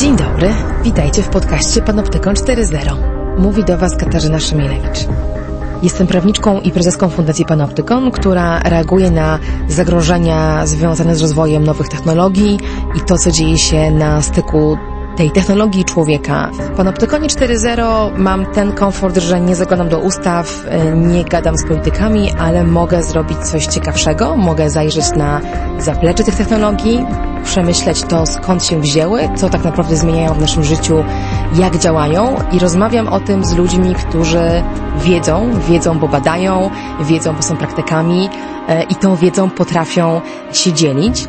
Dzień dobry, witajcie w podcaście Panoptykon 4.0. Mówi do Was Katarzyna Szymielewicz. Jestem prawniczką i prezeską Fundacji Panoptykon, która reaguje na zagrożenia związane z rozwojem nowych technologii i to, co dzieje się na styku tej technologii człowieka. W Panoptykonie 4.0 mam ten komfort, że nie zaglądam do ustaw, nie gadam z politykami, ale mogę zrobić coś ciekawszego, mogę zajrzeć na zaplecze tych technologii, przemyśleć to, skąd się wzięły, co tak naprawdę zmieniają w naszym życiu, jak działają i rozmawiam o tym z ludźmi, którzy wiedzą, wiedzą, bo badają, wiedzą, bo są praktykami e, i tą wiedzą potrafią się dzielić.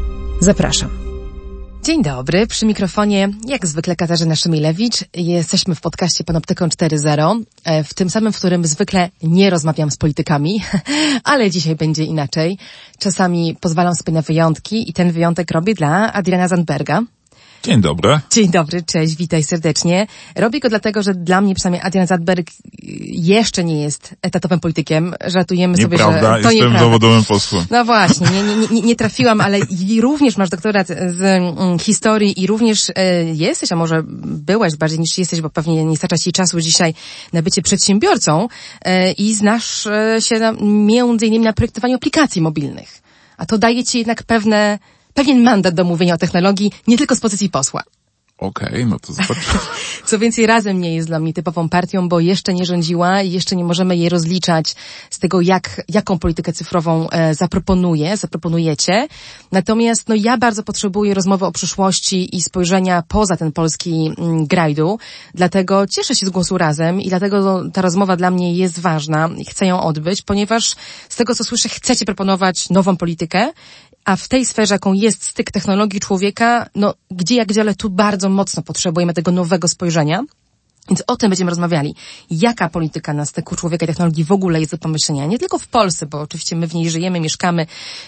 Zapraszam. Dzień dobry, przy mikrofonie jak zwykle Katarzyna Szymilewicz. Jesteśmy w podcaście Panoptykon 4.0, e, w tym samym, w którym zwykle nie rozmawiam z politykami, ale dzisiaj będzie inaczej. Czasami pozwalam sobie na wyjątki i ten wyjątek robię dla Adriana Zandberga. Dzień dobry. Dzień dobry, cześć, witaj serdecznie. Robię go dlatego, że dla mnie przynajmniej Adrian Zadberg jeszcze nie jest etatowym politykiem. Żartujemy nieprawda, sobie, że to jestem nieprawda. zawodowym posłem. No właśnie, nie, nie, nie, nie trafiłam, ale również masz doktorat z mm, historii i również e, jesteś, a może byłeś bardziej niż jesteś, bo pewnie nie starcza ci czasu dzisiaj na bycie przedsiębiorcą e, i znasz e, się na, między innymi na projektowaniu aplikacji mobilnych. A to daje ci jednak pewne pewien mandat do mówienia o technologii, nie tylko z pozycji posła. Okej, okay, no to zobaczymy. Co więcej, razem nie jest dla mnie typową partią, bo jeszcze nie rządziła i jeszcze nie możemy jej rozliczać z tego, jak, jaką politykę cyfrową e, zaproponuje, zaproponujecie. Natomiast no, ja bardzo potrzebuję rozmowy o przyszłości i spojrzenia poza ten polski mm, grajdu. Dlatego cieszę się z głosu razem i dlatego ta rozmowa dla mnie jest ważna i chcę ją odbyć, ponieważ z tego, co słyszę, chcecie proponować nową politykę a w tej sferze, jaką jest styk technologii człowieka, no gdzie jak gdzie, ale tu bardzo mocno potrzebujemy tego nowego spojrzenia. Więc o tym będziemy rozmawiali. Jaka polityka na styku człowieka i technologii w ogóle jest do pomyślenia? Nie tylko w Polsce, bo oczywiście my w niej żyjemy, mieszkamy,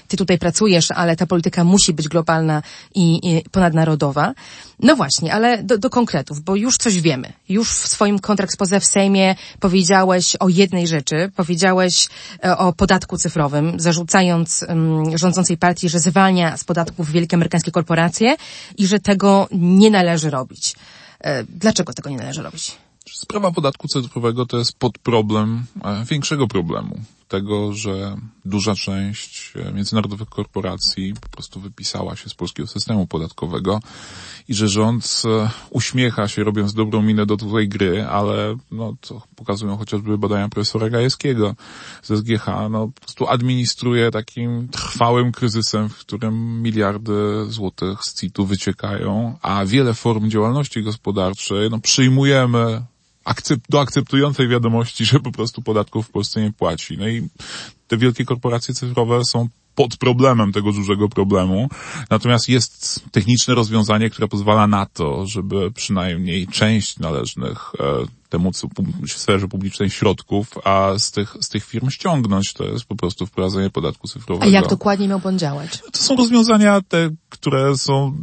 ty tutaj pracujesz, ale ta polityka musi być globalna i, i ponadnarodowa. No właśnie, ale do, do, konkretów, bo już coś wiemy. Już w swoim kontrakt spoze w Sejmie powiedziałeś o jednej rzeczy. Powiedziałeś e, o podatku cyfrowym, zarzucając um, rządzącej partii, że zwalnia z podatków wielkie amerykańskie korporacje i że tego nie należy robić. E, dlaczego tego nie należy robić? Sprawa podatku cyfrowego to jest podproblem e, większego problemu. Tego, że duża część e, międzynarodowych korporacji po prostu wypisała się z polskiego systemu podatkowego i że rząd uśmiecha się, robiąc dobrą minę do tej gry, ale no, to pokazują chociażby badania profesora Gajewskiego ze SGH, no po prostu administruje takim trwałym kryzysem, w którym miliardy złotych z CIT-u wyciekają, a wiele form działalności gospodarczej no, przyjmujemy akcept, do akceptującej wiadomości, że po prostu podatków w Polsce nie płaci. No i te wielkie korporacje cyfrowe są pod problemem tego dużego problemu. Natomiast jest techniczne rozwiązanie, które pozwala na to, żeby przynajmniej część należnych e, temu, w sferze publicznej środków, a z tych, z tych firm ściągnąć. To jest po prostu wprowadzenie podatku cyfrowego. A jak dokładnie miał on działać? To są rozwiązania te, które są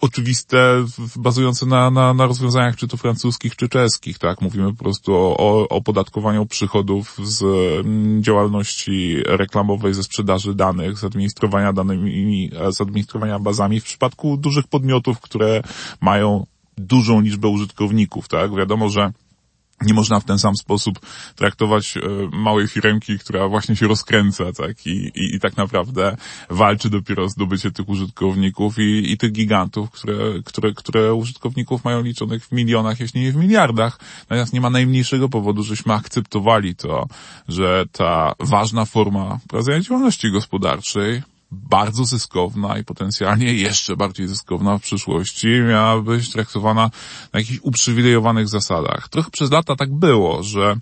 oczywiste, bazujące na, na, na rozwiązaniach czy to francuskich, czy czeskich, tak? Mówimy po prostu o, o opodatkowaniu przychodów z mm, działalności reklamowej, ze sprzedaży danych, z administrowania danymi, z administrowania bazami w przypadku dużych podmiotów, które mają dużą liczbę użytkowników, tak? Wiadomo, że nie można w ten sam sposób traktować e, małej firmki, która właśnie się rozkręca, tak, I, i, i tak naprawdę walczy dopiero o zdobycie tych użytkowników i, i tych gigantów, które, które, które użytkowników mają liczonych w milionach, jeśli nie w miliardach. Natomiast nie ma najmniejszego powodu, żeśmy akceptowali to, że ta ważna forma prowadzenia działalności gospodarczej bardzo zyskowna i potencjalnie jeszcze bardziej zyskowna w przyszłości miała być traktowana na jakichś uprzywilejowanych zasadach. Trochę przez lata tak było, że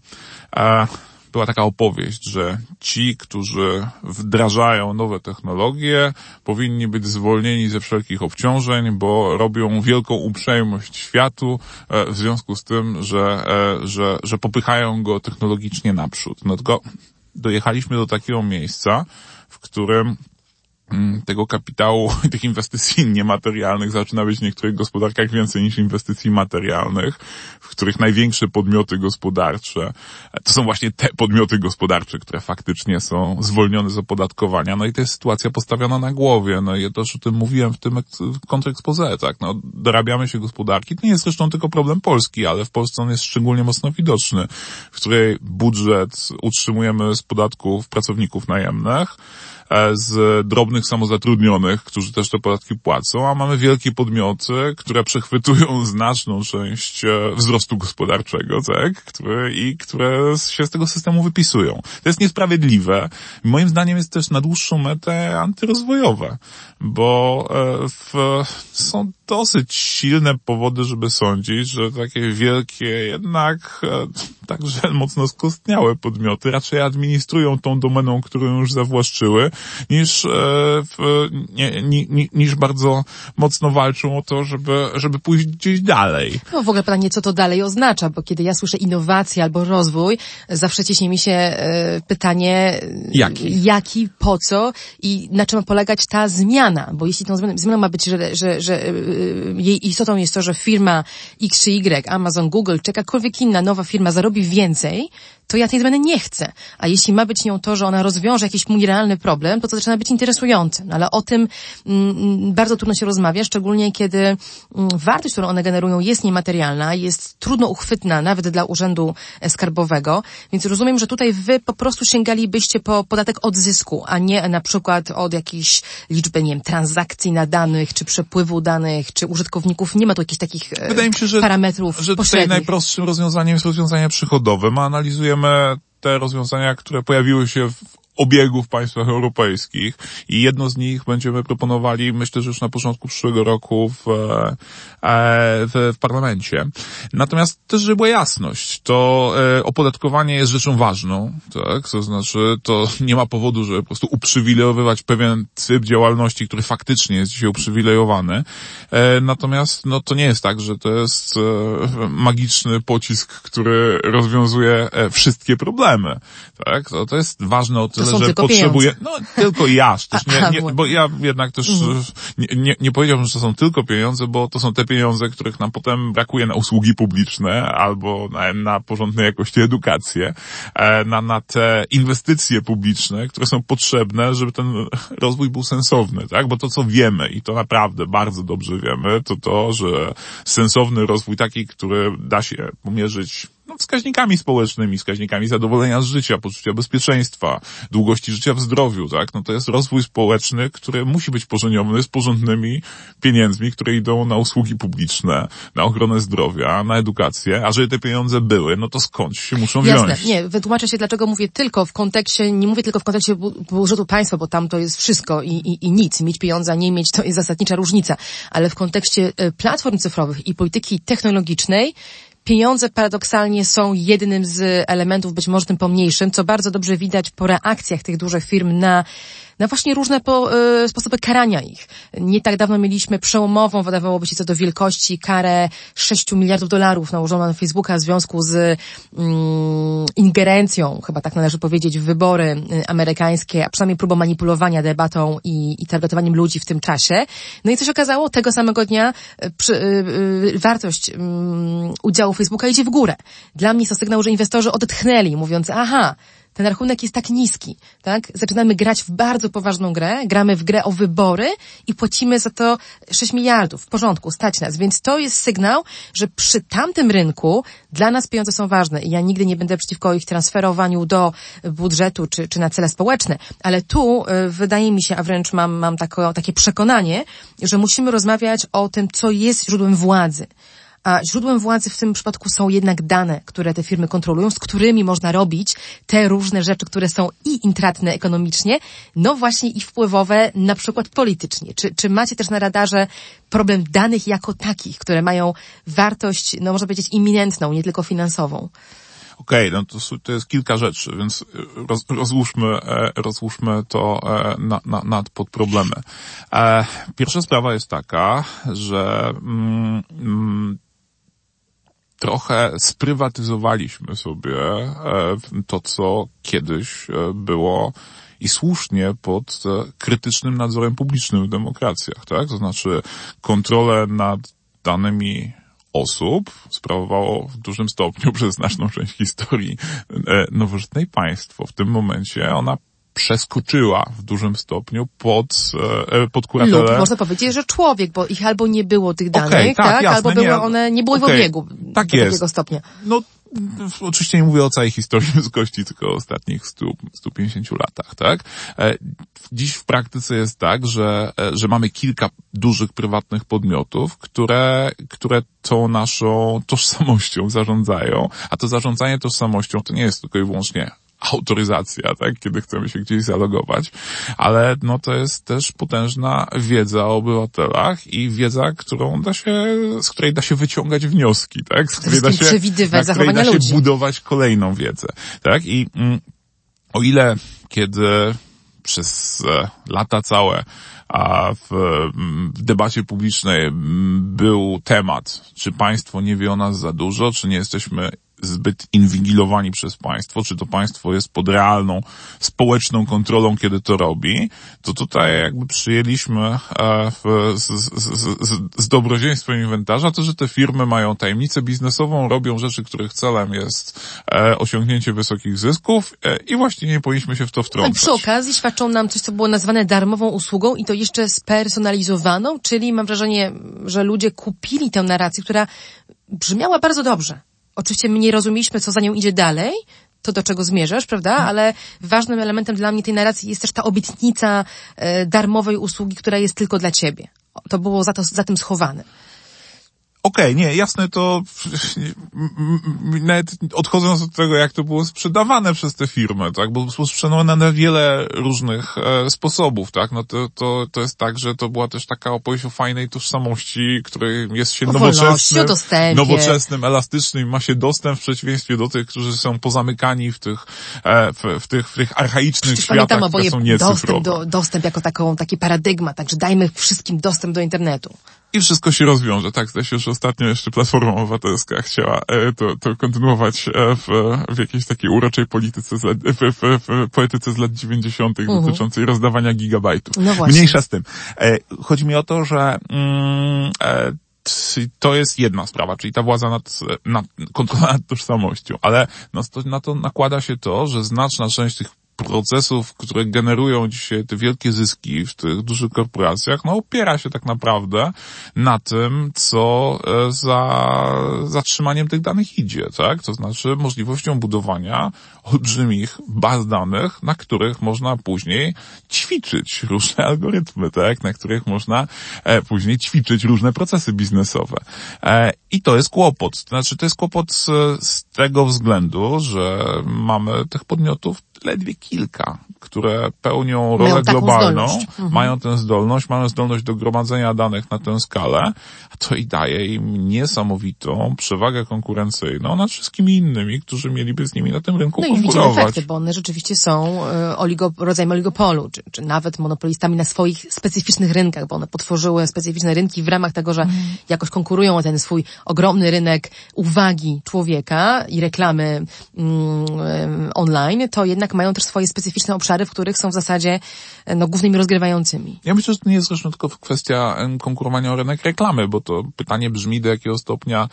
e, była taka opowieść, że ci, którzy wdrażają nowe technologie, powinni być zwolnieni ze wszelkich obciążeń, bo robią wielką uprzejmość światu e, w związku z tym, że, e, że, że popychają go technologicznie naprzód. No tylko dojechaliśmy do takiego miejsca, w którym tego kapitału, tych inwestycji niematerialnych zaczyna być w niektórych gospodarkach więcej niż inwestycji materialnych, w których największe podmioty gospodarcze to są właśnie te podmioty gospodarcze, które faktycznie są zwolnione z opodatkowania. No i to jest sytuacja postawiona na głowie. No i ja też o tym mówiłem w tym kontrexpose, tak. No, dorabiamy się gospodarki. To nie jest zresztą tylko problem Polski, ale w Polsce on jest szczególnie mocno widoczny, w której budżet utrzymujemy z podatków pracowników najemnych, E, z drobnych samozatrudnionych, którzy też te podatki płacą, a mamy wielkie podmioty, które przechwytują znaczną część e, wzrostu gospodarczego, tak, które, i które się z tego systemu wypisują. To jest niesprawiedliwe. Moim zdaniem jest też na dłuższą metę antyrozwojowe, bo e, w, są dosyć silne powody, żeby sądzić, że takie wielkie, jednak także mocno skostniałe podmioty raczej administrują tą domeną, którą już zawłaszczyły, niż, e, nie, nie, niż bardzo mocno walczą o to, żeby, żeby pójść gdzieś dalej. No w ogóle pytanie, co to dalej oznacza, bo kiedy ja słyszę innowacja albo rozwój, zawsze ciśnie mi się e, pytanie, jaki, jaki po co i na czym ma polegać ta zmiana, bo jeśli tą zmianą ma być, że, że, że e, jej istotą jest to, że firma X czy Y, Amazon, Google, czy jakakolwiek inna nowa firma zarobi więcej, to ja tej zmiany nie chcę. A jeśli ma być nią to, że ona rozwiąże jakiś mój realny problem, to to zaczyna być interesujące. No, ale o tym mm, bardzo trudno się rozmawia, szczególnie kiedy mm, wartość, którą one generują jest niematerialna, jest trudno uchwytna nawet dla Urzędu Skarbowego, więc rozumiem, że tutaj wy po prostu sięgalibyście po podatek od zysku, a nie na przykład od jakiejś liczby, nie wiem, transakcji na danych, czy przepływu danych, czy użytkowników. Nie ma tu jakichś takich e, Wydaje mi się, że, parametrów że tutaj najprostszym rozwiązaniem jest rozwiązanie przychodowe. My analizujemy te rozwiązania, które pojawiły się w obiegu w państwach europejskich i jedno z nich będziemy proponowali, myślę, że już na początku przyszłego roku w, e, w, w parlamencie. Natomiast też, żeby była jasność, to e, opodatkowanie jest rzeczą ważną, tak, to znaczy to nie ma powodu, żeby po prostu uprzywilejowywać pewien typ działalności, który faktycznie jest dzisiaj uprzywilejowany. E, natomiast no to nie jest tak, że to jest magiczny pocisk, który rozwiązuje wszystkie problemy, tak, to, to jest ważne o że potrzebuje, no tylko ja, też nie, nie, bo ja jednak też mhm. nie, nie, nie powiedziałbym, że to są tylko pieniądze, bo to są te pieniądze, których nam potem brakuje na usługi publiczne albo na, na porządnej jakości edukację, e, na, na te inwestycje publiczne, które są potrzebne, żeby ten rozwój był sensowny, tak? Bo to, co wiemy i to naprawdę bardzo dobrze wiemy, to to, że sensowny rozwój taki, który da się pomierzyć no, wskaźnikami społecznymi, wskaźnikami zadowolenia z życia, poczucia bezpieczeństwa, długości życia w zdrowiu, tak? No to jest rozwój społeczny, który musi być pożeniony z porządnymi pieniędzmi, które idą na usługi publiczne, na ochronę zdrowia, na edukację, a żeby te pieniądze były, no to skąd się muszą Jasne. wziąć? Nie, wytłumaczę się, dlaczego mówię tylko w kontekście, nie mówię tylko w kontekście budżetu państwa, bo tam to jest wszystko i, i, i nic. Mieć pieniądze, nie mieć, to jest zasadnicza różnica. Ale w kontekście e, platform cyfrowych i polityki technologicznej, pieniądze paradoksalnie są jednym z elementów, być może tym pomniejszym, co bardzo dobrze widać po reakcjach tych dużych firm na na właśnie różne po, y, sposoby karania ich. Nie tak dawno mieliśmy przełomową, wydawałoby się co do wielkości, karę 6 miliardów dolarów nałożoną na Facebooka w związku z mm, ingerencją, chyba tak należy powiedzieć, w wybory y, amerykańskie, a przynajmniej próbą manipulowania debatą i, i targetowaniem ludzi w tym czasie. No i co się okazało? Tego samego dnia y, przy, y, wartość mm, udziału Facebooka idzie w górę. Dla mnie to sygnał, że inwestorzy odetchnęli, mówiąc, aha, ten rachunek jest tak niski, tak? Zaczynamy grać w bardzo poważną grę, gramy w grę o wybory i płacimy za to 6 miliardów. W porządku, stać nas. Więc to jest sygnał, że przy tamtym rynku dla nas pieniądze są ważne i ja nigdy nie będę przeciwko ich transferowaniu do budżetu czy, czy na cele społeczne. Ale tu y, wydaje mi się, a wręcz mam, mam tako, takie przekonanie, że musimy rozmawiać o tym, co jest źródłem władzy a źródłem władzy w tym przypadku są jednak dane, które te firmy kontrolują, z którymi można robić te różne rzeczy, które są i intratne ekonomicznie, no właśnie i wpływowe na przykład politycznie. Czy, czy macie też na radarze problem danych jako takich, które mają wartość, no można powiedzieć, iminentną, nie tylko finansową? Okej, okay, no to, to jest kilka rzeczy, więc roz, rozłóżmy, rozłóżmy to na, na, nad podproblemy. Pierwsza sprawa jest taka, że mm, mm, trochę sprywatyzowaliśmy sobie to, co kiedyś było i słusznie pod e, krytycznym nadzorem publicznym w demokracjach, tak? To znaczy kontrolę nad danymi osób sprawowało w dużym stopniu przez znaczną część historii e, nowożytnej państwo. W tym momencie ona przeskoczyła w dużym stopniu pod, e, pod kuratelę. Lub można powiedzieć, że człowiek, bo ich albo nie było tych danych, okay, tak, tak? Jasne, albo były nie, one, nie były okay, w obiegu tak do jest. takiego stopnia. No oczywiście nie mówię o całej historii ludzkości, tylko o ostatnich 100, 150 latach, tak? E, dziś w praktyce jest tak, że, e, że mamy kilka dużych prywatnych podmiotów, które, które tą naszą tożsamością zarządzają, a to zarządzanie tożsamością to nie jest tylko i wyłącznie autoryzacja, tak, kiedy chcemy się gdzieś zalogować, ale no to jest też potężna wiedza o obywatelach i wiedza, którą da się, z której da się wyciągać wnioski, tak, z której da się, przewidywać na której da się ludzi. budować kolejną wiedzę, tak, i mm, o ile kiedy przez e, lata całe a w, w, debacie publicznej był temat, czy państwo nie wie o nas za dużo, czy nie jesteśmy zbyt inwigilowani przez państwo, czy to państwo jest pod realną społeczną kontrolą, kiedy to robi, to tutaj jakby przyjęliśmy e, z, z, z, z dobrodziejstwem inwentarza to, że te firmy mają tajemnicę biznesową, robią rzeczy, których celem jest e, osiągnięcie wysokich zysków e, i właściwie nie powinniśmy się w to wtrącać. Przy okazji świadczą nam coś, co było nazwane darmową usługą i to jeszcze spersonalizowaną, czyli mam wrażenie, że ludzie kupili tę narrację, która brzmiała bardzo dobrze. Oczywiście my nie rozumieliśmy, co za nią idzie dalej, to do czego zmierzasz, prawda? Mhm. Ale ważnym elementem dla mnie tej narracji jest też ta obietnica e, darmowej usługi, która jest tylko dla ciebie. To było za, to, za tym schowane. Okej, okay, nie, jasne to, nawet odchodząc od tego, jak to było sprzedawane przez te firmy, tak, bo było sprzedawane na wiele różnych e, sposobów, tak, no to, to, to jest tak, że to była też taka opowieść o fajnej tożsamości, której jest się nowoczesnym, nowoczesnym, elastycznym, ma się dostęp w przeciwieństwie do tych, którzy są pozamykani w tych, e, w, w tych, w tych archaicznych Przecież światach, które są niecyfrowe. Dostęp, do, dostęp jako taką, taki paradygmat, także dajmy wszystkim dostęp do internetu i wszystko się rozwiąże. Tak, zdaje się, że ostatnio jeszcze Platforma Obywatelska chciała e, to, to kontynuować e, w, w jakiejś takiej uroczej polityce z lat, w, w, w poetyce z lat 90. Mhm. dotyczącej rozdawania gigabajtów. No Mniejsza z tym. E, chodzi mi o to, że mm, to jest jedna sprawa, czyli ta władza nad, nad kontrola nad tożsamością, ale na to, na to nakłada się to, że znaczna część tych procesów, które generują dzisiaj te wielkie zyski w tych dużych korporacjach, no opiera się tak naprawdę na tym, co e, za zatrzymaniem tych danych idzie, tak? To znaczy możliwością budowania olbrzymich baz danych, na których można później ćwiczyć różne algorytmy, tak? Na których można e, później ćwiczyć różne procesy biznesowe. E, I to jest kłopot. To znaczy, to jest kłopot z, z tego względu, że mamy tych podmiotów ledwie kilka, które pełnią rolę mają globalną, mhm. mają tę zdolność, mają zdolność do gromadzenia danych na tę skalę, a to i daje im niesamowitą przewagę konkurencyjną nad wszystkimi innymi, którzy mieliby z nimi na tym rynku no konkurować. No i widzimy efekty, bo one rzeczywiście są e, oligo, rodzajem oligopolu, czy, czy nawet monopolistami na swoich specyficznych rynkach, bo one potworzyły specyficzne rynki w ramach tego, że mhm. jakoś konkurują o ten swój ogromny rynek uwagi człowieka i reklamy mm, online, to jednak mają też swoje specyficzne obszary, w których są w zasadzie no, głównymi rozgrywającymi. Ja myślę, że to nie jest zresztą tylko kwestia konkurowania o rynek reklamy, bo to pytanie brzmi do jakiego stopnia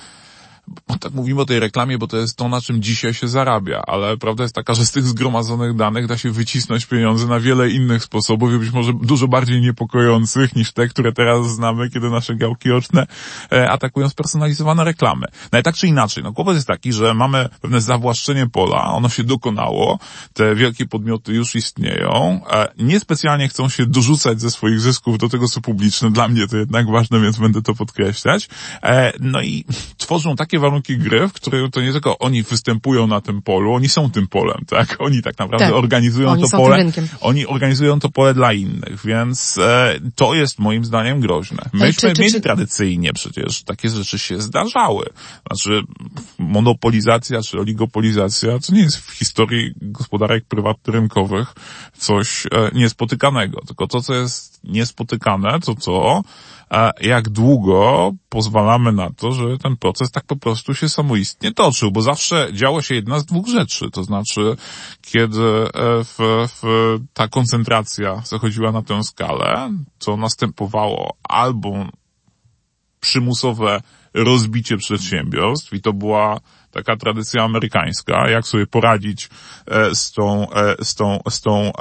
bo tak mówimy o tej reklamie, bo to jest to, na czym dzisiaj się zarabia, ale prawda jest taka, że z tych zgromadzonych danych da się wycisnąć pieniądze na wiele innych sposobów i być może dużo bardziej niepokojących niż te, które teraz znamy, kiedy nasze gałki oczne e, atakują spersonalizowane reklamy. No ale tak czy inaczej, no kłopot jest taki, że mamy pewne zawłaszczenie pola, ono się dokonało, te wielkie podmioty już istnieją, e, niespecjalnie chcą się dorzucać ze swoich zysków do tego, co publiczne, dla mnie to jednak ważne, więc będę to podkreślać. E, no i tworzą takie warunki gry, w których to nie tylko oni występują na tym polu, oni są tym polem, tak? Oni tak naprawdę tak. organizują oni to pole. Oni organizują to pole dla innych, więc e, to jest moim zdaniem groźne. Myśmy czy, czy, mieli czy... tradycyjnie przecież takie rzeczy się zdarzały. Znaczy monopolizacja czy oligopolizacja to nie jest w historii gospodarek prywatno-rynkowych coś e, niespotykanego, tylko to, co jest niespotykane, to to, jak długo pozwalamy na to, że ten proces tak po prostu się samoistnie toczył, bo zawsze działo się jedna z dwóch rzeczy, to znaczy, kiedy e, w, w ta koncentracja zachodziła na tę skalę, to następowało albo przymusowe rozbicie przedsiębiorstw i to była taka tradycja amerykańska, jak sobie poradzić e, z tą, e, z tą, z tą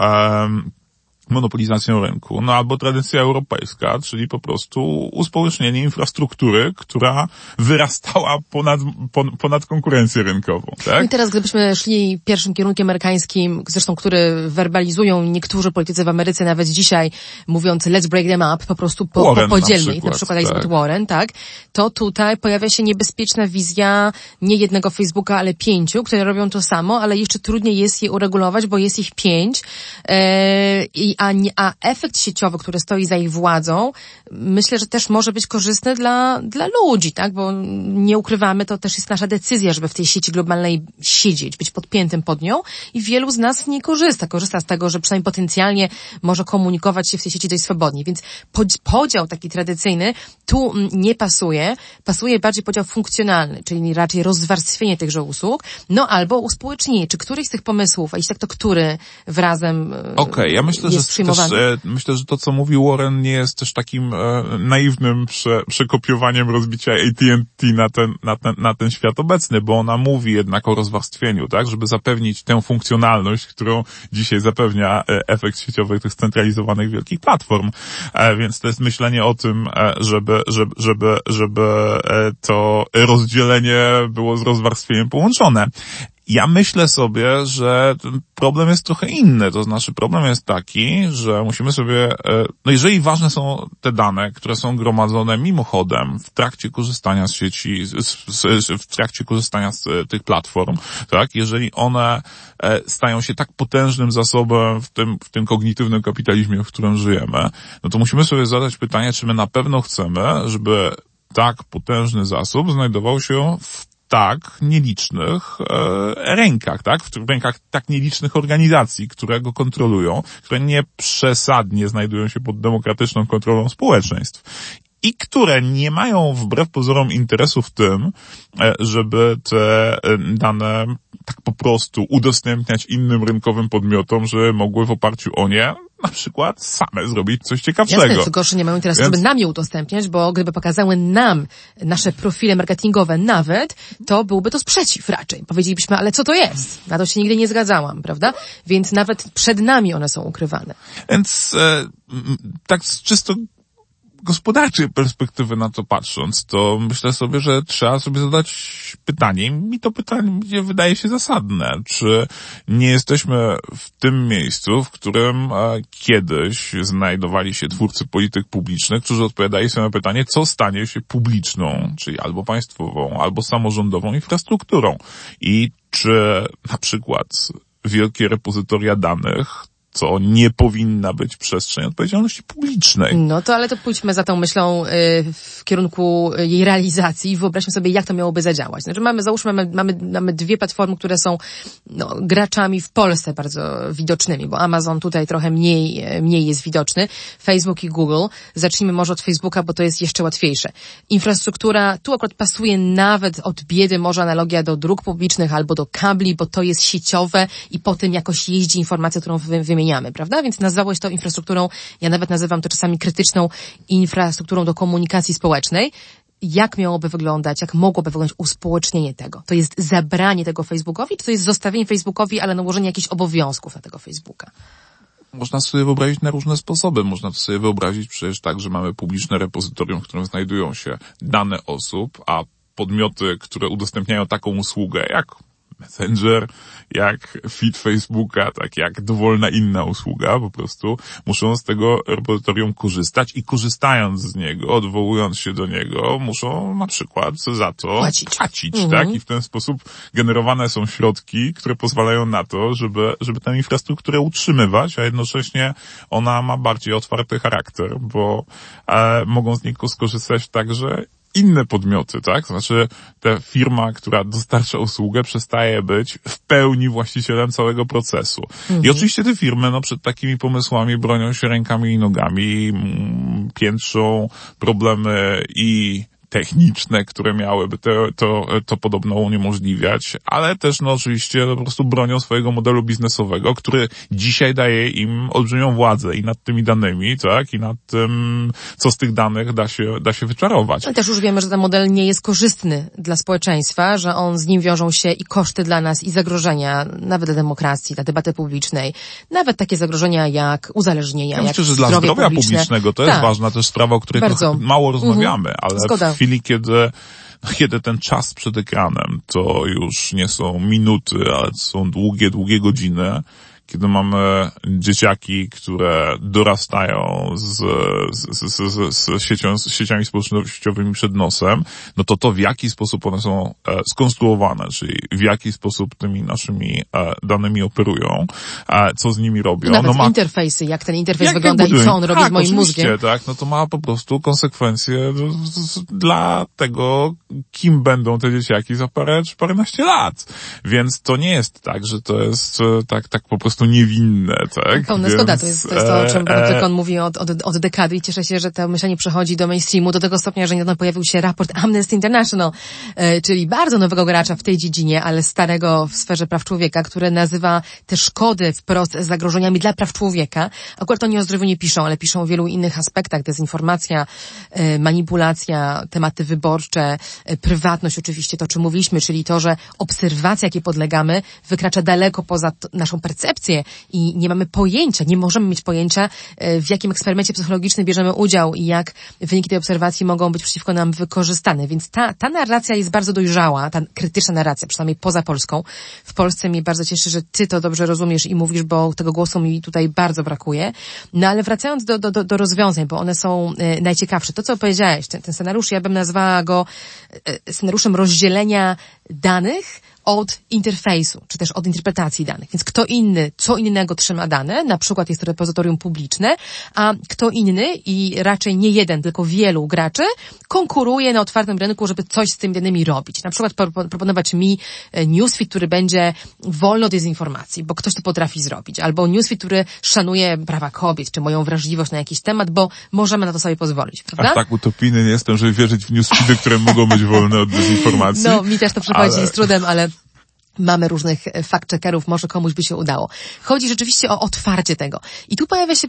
monopolizacją rynku, no albo tradycja europejska, czyli po prostu uspołecznienie infrastruktury, która wyrastała ponad, ponad konkurencję rynkową. Tak? I teraz gdybyśmy szli pierwszym kierunkiem amerykańskim, zresztą który werbalizują niektórzy politycy w Ameryce nawet dzisiaj, mówiąc let's break them up, po prostu po, Warren po podzielnie, na przykład, na przykład Elizabeth tak. Warren, tak, to tutaj pojawia się niebezpieczna wizja nie jednego Facebooka, ale pięciu, które robią to samo, ale jeszcze trudniej jest je uregulować, bo jest ich pięć e, i a, nie, a efekt sieciowy, który stoi za ich władzą, myślę, że też może być korzystny dla, dla ludzi, tak? Bo nie ukrywamy, to też jest nasza decyzja, żeby w tej sieci globalnej siedzieć, być podpiętym pod nią i wielu z nas nie korzysta. Korzysta z tego, że przynajmniej potencjalnie może komunikować się w tej sieci dość swobodnie. Więc podział taki tradycyjny tu nie pasuje. Pasuje bardziej podział funkcjonalny, czyli raczej rozwarstwienie tychże usług, no albo uspołecznienie. Czy któryś z tych pomysłów, a jeśli tak, to który wrazem e, Okej, okay, ja myślę, że też, e, myślę, że to, co mówił Warren, nie jest też takim e, naiwnym prze, przekopiowaniem rozbicia AT&T na ten, na, ten, na ten świat obecny, bo ona mówi jednak o rozwarstwieniu, tak, żeby zapewnić tę funkcjonalność, którą dzisiaj zapewnia e, efekt sieciowy tych scentralizowanych wielkich platform. E, więc to jest myślenie o tym, e, żeby, żeby, żeby, żeby to rozdzielenie było z rozwarstwieniem połączone. Ja myślę sobie, że problem jest trochę inny. To znaczy problem jest taki, że musimy sobie, e, no jeżeli ważne są te dane, które są gromadzone mimochodem w trakcie korzystania z sieci, w trakcie korzystania z e, tych platform, tak, jeżeli one e, stają się tak potężnym zasobem w tym, w tym kognitywnym kapitalizmie, w którym żyjemy, no to musimy sobie zadać pytanie, czy my na pewno chcemy, żeby tak potężny zasób znajdował się w tak nielicznych e, rękach, tak? W rękach tak nielicznych organizacji, które go kontrolują, które nie przesadnie znajdują się pod demokratyczną kontrolą społeczeństw i które nie mają wbrew pozorom interesu w tym, e, żeby te e, dane tak po prostu udostępniać innym rynkowym podmiotom, żeby mogły w oparciu o nie na przykład same zrobić coś ciekawszego. Jasne, co gorsze nie mają interesu, Więc... żeby nam je udostępniać, bo gdyby pokazały nam nasze profile marketingowe nawet, to byłby to sprzeciw raczej. Powiedzielibyśmy, ale co to jest? Na to się nigdy nie zgadzałam, prawda? Więc nawet przed nami one są ukrywane. Więc e, tak czysto gospodarczej perspektywy na to patrząc, to myślę sobie, że trzeba sobie zadać pytanie. Mi to pytanie wydaje się zasadne. Czy nie jesteśmy w tym miejscu, w którym e, kiedyś znajdowali się twórcy polityk publicznych, którzy odpowiadali sobie na pytanie, co stanie się publiczną, czyli albo państwową, albo samorządową infrastrukturą. I czy na przykład wielkie repozytoria danych co nie powinna być przestrzeń odpowiedzialności publicznej. No to ale to pójdźmy za tą myślą y, w kierunku jej realizacji i wyobraźmy sobie, jak to miałoby zadziałać. Znaczy mamy, załóżmy, mamy, mamy, mamy dwie platformy, które są no, graczami w Polsce bardzo widocznymi, bo Amazon tutaj trochę mniej, mniej jest widoczny. Facebook i Google. Zacznijmy może od Facebooka, bo to jest jeszcze łatwiejsze. Infrastruktura, tu akurat pasuje nawet od biedy może analogia do dróg publicznych albo do kabli, bo to jest sieciowe i po tym jakoś jeździ informacja, którą wymieniamy zmieniamy, prawda? Więc nazwałeś to infrastrukturą, ja nawet nazywam to czasami krytyczną infrastrukturą do komunikacji społecznej. Jak miałoby wyglądać, jak mogłoby wyglądać uspołecznienie tego? To jest zabranie tego Facebookowi, czy to jest zostawienie Facebookowi, ale nałożenie jakichś obowiązków na tego Facebooka? Można sobie wyobrazić na różne sposoby. Można to sobie wyobrazić przecież tak, że mamy publiczne repozytorium, w którym znajdują się dane osób, a podmioty, które udostępniają taką usługę, jak Messenger, jak feed Facebooka, tak jak dowolna inna usługa, po prostu muszą z tego repozytorium korzystać i korzystając z niego, odwołując się do niego, muszą na przykład za to płacić, płacić mhm. tak? I w ten sposób generowane są środki, które pozwalają na to, żeby, żeby tę infrastrukturę utrzymywać, a jednocześnie ona ma bardziej otwarty charakter, bo e, mogą z niego skorzystać także inne podmioty, tak? Znaczy, ta firma, która dostarcza usługę, przestaje być w pełni właścicielem całego procesu. I oczywiście te firmy, no, przed takimi pomysłami bronią się rękami i nogami, mm, piętrzą problemy i techniczne, które miałyby to, to, to podobno uniemożliwiać, ale też no oczywiście po prostu bronią swojego modelu biznesowego, który dzisiaj daje im olbrzymią władzę i nad tymi danymi, tak, i nad tym, co z tych danych da się, da się wyczarować. No i też już wiemy, że ten model nie jest korzystny dla społeczeństwa, że on z nim wiążą się i koszty dla nas i zagrożenia, nawet dla demokracji, dla debaty publicznej, nawet takie zagrożenia jak uzależnienia, Ja jak myślę, że dla zdrowia publiczne. publicznego to jest Tak. ważna też sprawa, o której mało rozmawiamy, ale Zgoda. w chwili, kiedy, kiedy ten czas przed ekranem to już nie są minuty, ale są długie, długie godziny, kiedy mamy dzieciaki, które dorastają z, z, z, z, siecią, z sieciami społecznościowymi przed nosem, no to to w jaki sposób one są e, skonstruowane, czyli w jaki sposób tymi naszymi e, danymi operują, e, co z nimi robią. Nawet no ma interfejsy, jak ten interfejs jak wygląda i co on robi tak, z moim mózgiem. tak, no to ma po prostu konsekwencje dla tego, kim będą te dzieciaki za parę czy paręnaście lat. Więc to nie jest tak, że to jest tak, tak po prostu niewinne, tak? Pełna Więc, zgoda, to jest, to jest to, o czym e, Panoptykon mówi od, od, od dekady i cieszę się, że to myślenie przechodzi do mainstreamu do tego stopnia, że niedawno pojawił się raport Amnesty International, e, czyli bardzo nowego gracza w tej dziedzinie, ale starego w sferze praw człowieka, który nazywa te szkody wprost zagrożeniami dla praw człowieka. Akurat oni o zdrowiu nie piszą, ale piszą o wielu innych aspektach, dezinformacja, e, manipulacja, tematy wyborcze, e, prywatność oczywiście, to o czym mówiliśmy, czyli to, że obserwacja, jakiej podlegamy, wykracza daleko poza naszą percepcję i nie mamy pojęcia, nie możemy mieć pojęcia, e, w jakim eksperymencie psychologicznym bierzemy udział i jak wyniki tej obserwacji mogą być przeciwko nam wykorzystane. Więc ta, ta narracja jest bardzo dojrzała, ta krytyczna narracja, przynajmniej poza Polską. W Polsce mnie bardzo cieszy, że ty to dobrze rozumiesz i mówisz, bo tego głosu mi tutaj bardzo brakuje. No ale wracając do, do, do, rozwiązań, bo one są e, najciekawsze. To, co powiedziałeś, ten, ten scenariusz, ja bym nazwała go e, scenariuszem rozdzielenia danych od interfejsu, czy też od interpretacji danych. Więc kto inny, co innego trzyma dane, na przykład jest to repozytorium publiczne, a kto inny i raczej nie jeden, tylko wielu graczy konkuruje na otwartym rynku, żeby coś z tymi danymi robić. Na przykład pro- proponować mi e, newsfeed, który będzie wolny od dezinformacji, bo ktoś to potrafi zrobić, albo newsfeed, który szanuje prawa kobiet, czy moją wrażliwość na jakiś temat, bo możemy na to sobie pozwolić, prawda? Aż tak utopijny nie jestem, żeby wierzyć w newsfeedy, które mogą być wolne od dezinformacji. No, mi też to przychodzi ale- z trudem, ale mamy różnych e, fact-checkerów, może komuś by się udało. Chodzi rzeczywiście o otwarcie tego. I tu pojawia się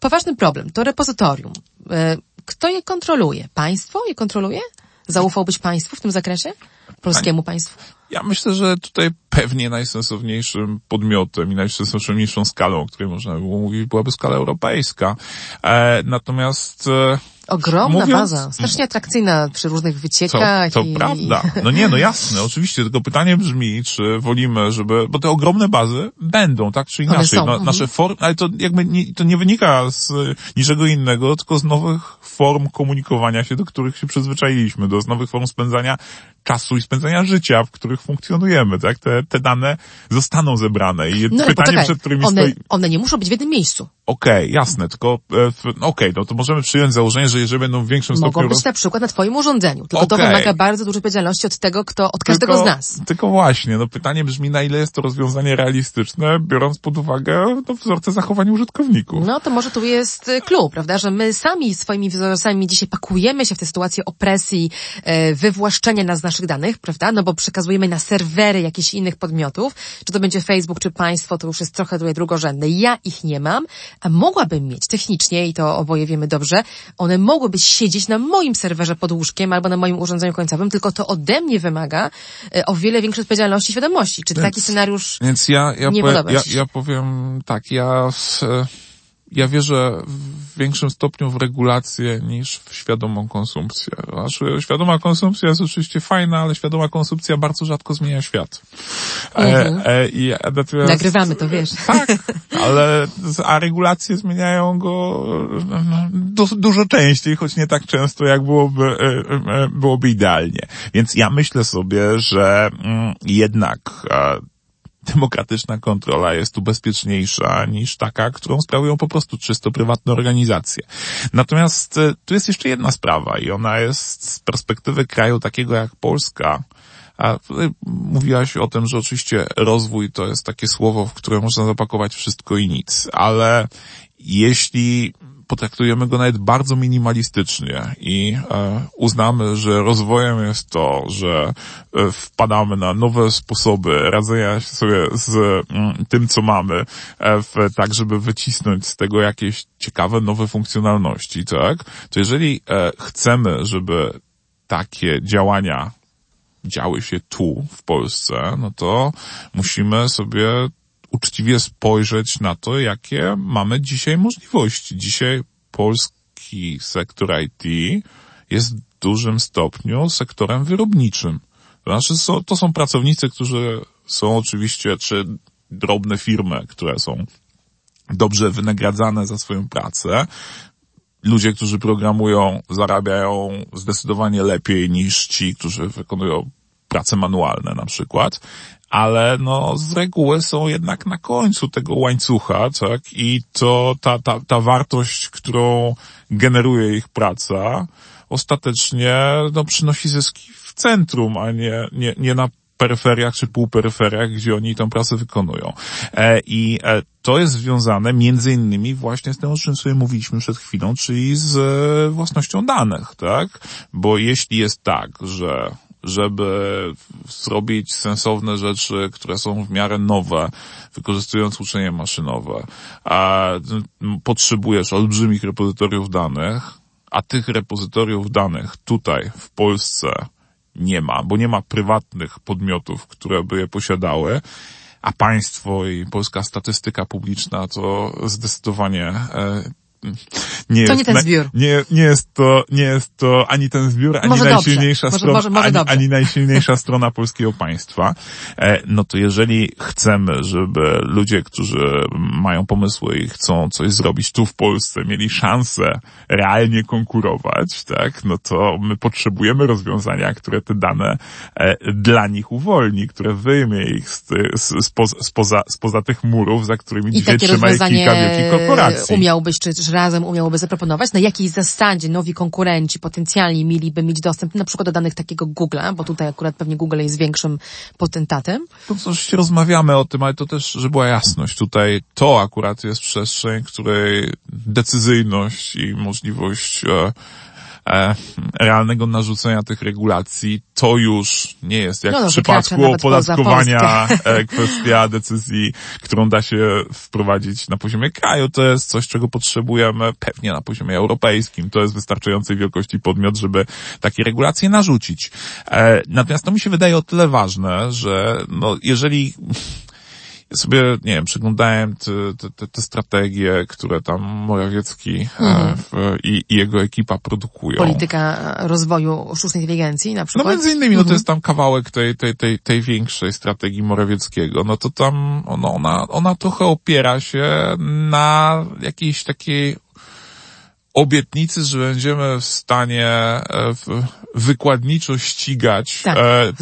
poważny problem. To repozytorium. E, Kto je kontroluje? Państwo je kontroluje? Zaufałbyś państwu w tym zakresie? Polskiemu państwu? Ja myślę, że tutaj pewnie najsensowniejszym podmiotem i najsensowniejszą skalą, o której można by było mówić, byłaby skala europejska. E, natomiast e, Ogromna Mówiąc- baza, strasznie atrakcyjna przy różnych to, wyciekach. to i... prawda. No nie, no jasne, oczywiście, tylko pytanie brzmi, czy wolimy, żeby, bo te ogromne bazy będą, tak czy inaczej. No, mhm. nasze formy, ale to jakby nie, to nie wynika z niczego innego, tylko z nowych form komunikowania się, do których się przyzwyczailiśmy, do nowych form spędzania czasu i spędzania życia, w których funkcjonujemy, tak? Te, te dane zostaną zebrane i No pytanie, poczekaj, przed którymi one, stoi... one nie muszą być w jednym miejscu. Okej, jasne, tylko e, no okej, no to możemy przyjąć założenie, że jeżeli będą w większym Mogą stopniu... być na przykład na twoim urządzeniu. Tylko to Okej. wymaga bardzo dużej odpowiedzialności od tego, kto, od każdego tylko, z nas. Tylko właśnie, no pytanie brzmi, na ile jest to rozwiązanie realistyczne, biorąc pod uwagę no, wzorce zachowania użytkowników. No to może tu jest y, clue, prawda, że my sami swoimi wzorcami dzisiaj pakujemy się w tę sytuację opresji, e, wywłaszczenia nas z naszych danych, prawda, no bo przekazujemy na serwery jakichś innych podmiotów, czy to będzie Facebook, czy państwo, to już jest trochę tutaj drugorzędne. Ja ich nie mam, a mogłabym mieć technicznie, i to oboje wiemy dobrze, one mogłyby siedzieć na moim serwerze pod łóżkiem albo na moim urządzeniu końcowym, tylko to ode mnie wymaga e, o wiele większej odpowiedzialności i świadomości. Czy taki scenariusz Więc ja, ja, nie podoba ja, ja powiem tak, ja... s- e, ja wierzę w większym stopniu w regulację niż w świadomą konsumpcję. Znaczy, świadoma konsumpcja jest oczywiście fajna, ale świadoma konsumpcja bardzo rzadko zmienia świat. Mhm. E, e, i natomiast, Nagrywamy to, wiesz. Tak, ale a regulacje zmieniają go no, du, dużo częściej, choć nie tak często, jak byłoby, e, e, byłoby idealnie. Więc ja myślę sobie, że mm, jednak e, demokratyczna kontrola jest tu bezpieczniejsza niż taka, którą sprawują po prostu czysto prywatne organizacje. Natomiast e, tu jest jeszcze jedna sprawa i ona jest z perspektywy kraju takiego jak Polska, a tutaj mówiłaś o tym, że oczywiście rozwój to jest takie słowo, w które można zapakować wszystko i nic, ale jeśli potraktujemy go nawet bardzo minimalistycznie i e, uznamy, że rozwojem jest to, że e, wpadamy na nowe sposoby radzenia sobie z mm, tym, co mamy, e, w, tak żeby wycisnąć z tego jakieś ciekawe, nowe funkcjonalności, tak? To jeżeli chcemy, żeby takie działania działy się tu, w Polsce, no to musimy sobie uczciwie spojrzeć na to, jakie mamy dzisiaj możliwości. Dzisiaj polski sektor IT jest w dużym stopniu sektorem wyrobniczym. To znaczy, to są pracownicy, którzy są oczywiście, czy drobne firmy, które są dobrze wynagradzane za swoją pracę. Ludzie, którzy programują, zarabiają zdecydowanie lepiej niż ci, którzy wykonują prace manualne na przykład, ale no z reguły są jednak na końcu tego łańcucha, tak? I to ta, ta, ta wartość, którą generuje ich praca, ostatecznie no, przynosi zyski w centrum, a nie, nie, nie na peryferiach czy półperyferiach, gdzie oni tę pracę wykonują. E, I e, to jest związane między innymi właśnie z tym, o czym sobie mówiliśmy przed chwilą, czyli z e, własnością danych, tak? Bo jeśli jest tak, że żeby zrobić sensowne rzeczy, które są w miarę nowe, wykorzystując uczenie maszynowe, a potrzebujesz olbrzymich repozytoriów danych, a tych repozytoriów danych tutaj w Polsce nie ma, bo nie ma prywatnych podmiotów, które by je posiadały, a państwo i polska statystyka publiczna to zdecydowanie e, nie to jest, nie ten zbiór. Nie, nie, jest to, nie jest to ani ten zbiór, ani może najsilniejsza dobrze. strona, może, może, ani, ani, najsilniejsza strona polskiego państwa. E, no to jeżeli chcemy, żeby ludzie, którzy mają pomysły i chcą coś zrobić tu w Polsce, mieli szansę realnie konkurować, tak, no to my potrzebujemy rozwiązania, które te dane e, dla nich uwolni, które wyjmie ich z, z, spoza, spoza, tych murów, za którymi I dzisiaj trzyma ich kilka wielkich korporacji. umiałbyś, czy, czy razem umiałoby zaproponować, na jakiej zasadzie nowi konkurenci potencjalni mieliby mieć dostęp na przykład do danych takiego Google'a, bo tutaj akurat pewnie Google jest większym potentatem. To oczywiście rozmawiamy o tym, ale to też, żeby była jasność. Tutaj to akurat jest przestrzeń, której decyzyjność i możliwość e, realnego narzucenia tych regulacji, to już nie jest jak no, no, w przypadku opodatkowania e, kwestia decyzji, którą da się wprowadzić na poziomie kraju. To jest coś, czego potrzebujemy pewnie na poziomie europejskim. To jest wystarczającej wielkości podmiot, żeby takie regulacje narzucić. E, natomiast to mi się wydaje o tyle ważne, że no, jeżeli sobie, nie wiem, przeglądałem te, te, te strategie, które tam Morawiecki e, mhm. w, i, i, jego ekipa produkują. Polityka rozwoju sztucznej inteligencji na przykład. No między innymi, mhm. no to jest tam kawałek tej, tej, tej, tej większej strategii Morawieckiego. No to tam, no ona, ona trochę opiera się na jakiejś takiej obietnicy, że będziemy w stanie e, wykładniczo ścigać tak, e,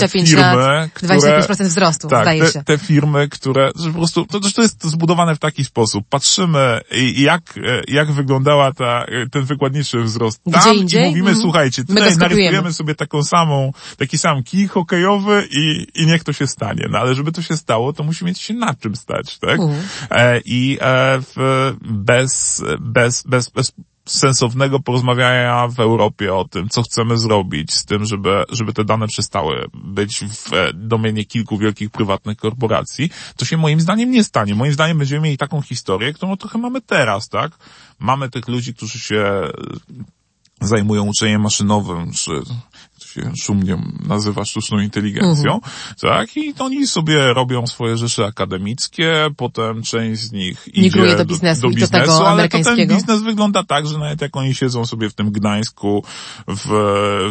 te firmy, lat, które... 25% wzrostu, tak, zdaje te, się. te firmy, które, że po prostu, to, to jest zbudowane w taki sposób. Patrzymy, jak, e, jak wyglądała ta, ten wykładniczy wzrost tam Gdzie indziej? i mówimy, mm. słuchajcie, tutaj narysujemy sobie taką samą, taki sam kij hokejowy i, i niech to się stanie. No ale żeby to się stało, to musi mieć się na czym stać, tak? Mm. E, I e, w, bez, bez, bez, bez sensownego porozmawiania w Europie o tym, co chcemy zrobić z tym, żeby, żeby te dane przestały być w domenie kilku wielkich prywatnych korporacji, to się moim zdaniem nie stanie. Moim zdaniem będziemy mieli taką historię, którą trochę mamy teraz, tak? Mamy tych ludzi, którzy się zajmują uczeniem maszynowym, czy się szumnie nazywa sztuczną inteligencją, mhm. tak? I oni sobie robią swoje rzeczy akademickie, potem część z nich Migruje idzie do biznesu, do, do biznesu, do tego ale to ten biznes wygląda tak, że nawet jak oni siedzą sobie w tym Gdańsku, w,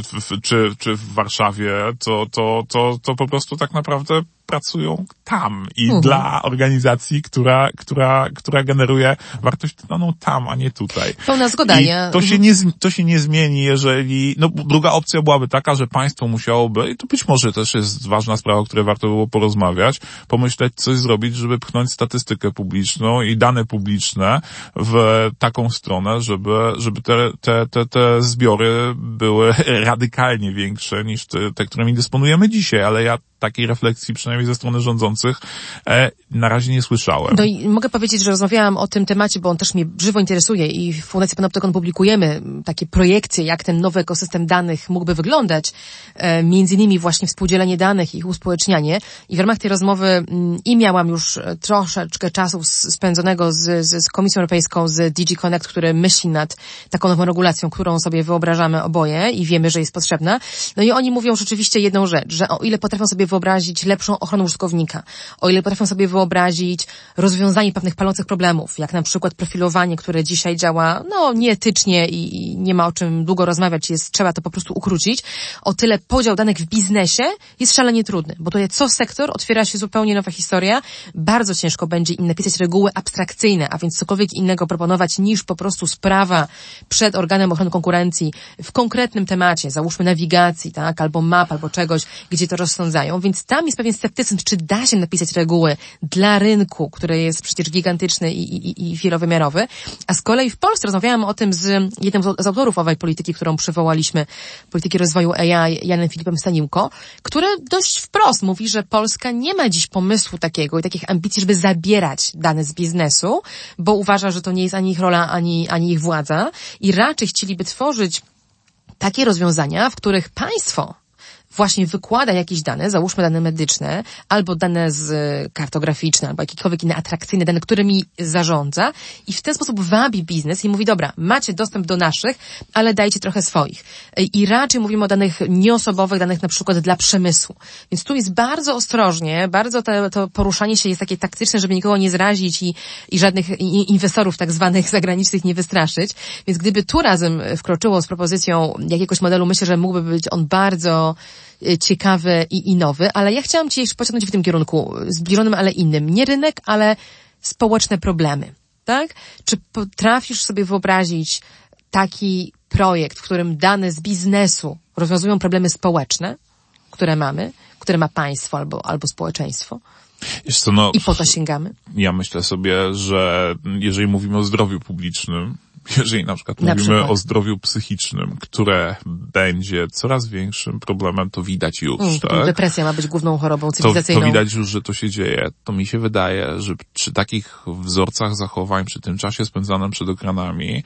w, w czy, czy w Warszawie, to, to, to, to po prostu tak naprawdę pracują tam i mhm. dla organizacji, która, która, która generuje wartość dodaną tam, a nie tutaj. Pełna zgoda. I to, się mhm. nie, to się nie zmieni, jeżeli, no druga opcja byłaby taka, że państwo musiałoby, i to być może też jest ważna sprawa, o której warto było porozmawiać, pomyśleć coś zrobić, żeby pchnąć statystykę publiczną i dane publiczne w taką stronę, żeby, żeby te, te, te, te zbiory były radykalnie większe niż te, te, którymi dysponujemy dzisiaj, ale ja takiej refleksji, przynajmniej ze strony rządzących, e, na razie nie słyszałem. No i mogę powiedzieć, że rozmawiałam o tym temacie, bo on też mnie żywo interesuje i w Fundacji Panoptykon publikujemy takie projekcje, jak ten nowy ekosystem danych mógłby wyglądać, e, między innymi właśnie współdzielenie danych i ich uspołecznianie. I w ramach tej rozmowy mm, i miałam już e, troszeczkę czasu spędzonego z, z, z Komisją Europejską, z DG Connect, który myśli nad taką nową regulacją, którą sobie wyobrażamy oboje i wiemy, że jest potrzebna. No i oni mówią rzeczywiście jedną rzecz, że o ile potrafią sobie wyobrazić lepszą ochronę użytkownika, o ile potrafią sobie wyobrazić rozwiązanie pewnych palących problemów, jak na przykład profilowanie, które dzisiaj działa, no, nieetycznie i, i nie ma o czym długo rozmawiać, jest, trzeba to po prostu ukrócić, o tyle podział danych w biznesie jest szalenie trudny, bo tutaj co sektor otwiera się zupełnie nowa historia, bardzo ciężko będzie im napisać reguły abstrakcyjne, a więc cokolwiek innego proponować niż po prostu sprawa przed organem ochrony konkurencji w konkretnym temacie, załóżmy nawigacji, tak, albo map, albo czegoś, gdzie to rozsądzają, więc tam jest pewien sceptycyzm, czy da się napisać reguły dla rynku, który jest przecież gigantyczny i, i, i wielowymiarowy. A z kolei w Polsce rozmawiałam o tym z jednym z autorów owej polityki, którą przywołaliśmy, polityki rozwoju AI, Janem Filipem Staniłko, który dość wprost mówi, że Polska nie ma dziś pomysłu takiego i takich ambicji, żeby zabierać dane z biznesu, bo uważa, że to nie jest ani ich rola, ani, ani ich władza i raczej chcieliby tworzyć takie rozwiązania, w których państwo właśnie wykłada jakieś dane, załóżmy dane medyczne, albo dane z kartograficzne, albo jakiekolwiek inne atrakcyjne dane, którymi zarządza i w ten sposób wabi biznes i mówi, dobra, macie dostęp do naszych, ale dajcie trochę swoich. I raczej mówimy o danych nieosobowych, danych na przykład dla przemysłu. Więc tu jest bardzo ostrożnie, bardzo to, to poruszanie się jest takie taktyczne, żeby nikogo nie zrazić i, i żadnych inwestorów tak zwanych zagranicznych nie wystraszyć. Więc gdyby tu razem wkroczyło z propozycją jakiegoś modelu, myślę, że mógłby być on bardzo ciekawy i, i nowy, ale ja chciałam Cię jeszcze pociągnąć w tym kierunku, zbliżonym, ale innym. Nie rynek, ale społeczne problemy, tak? Czy potrafisz sobie wyobrazić taki projekt, w którym dane z biznesu rozwiązują problemy społeczne, które mamy, które ma państwo albo, albo społeczeństwo? Co, no, I po to sięgamy? Ja myślę sobie, że jeżeli mówimy o zdrowiu publicznym, jeżeli na przykład na mówimy przykład. o zdrowiu psychicznym, które będzie coraz większym problemem, to widać już, mm, tak? Depresja ma być główną chorobą cywilizacyjną. To, to widać już, że to się dzieje. To mi się wydaje, że przy takich wzorcach zachowań, przy tym czasie spędzanym przed ekranami,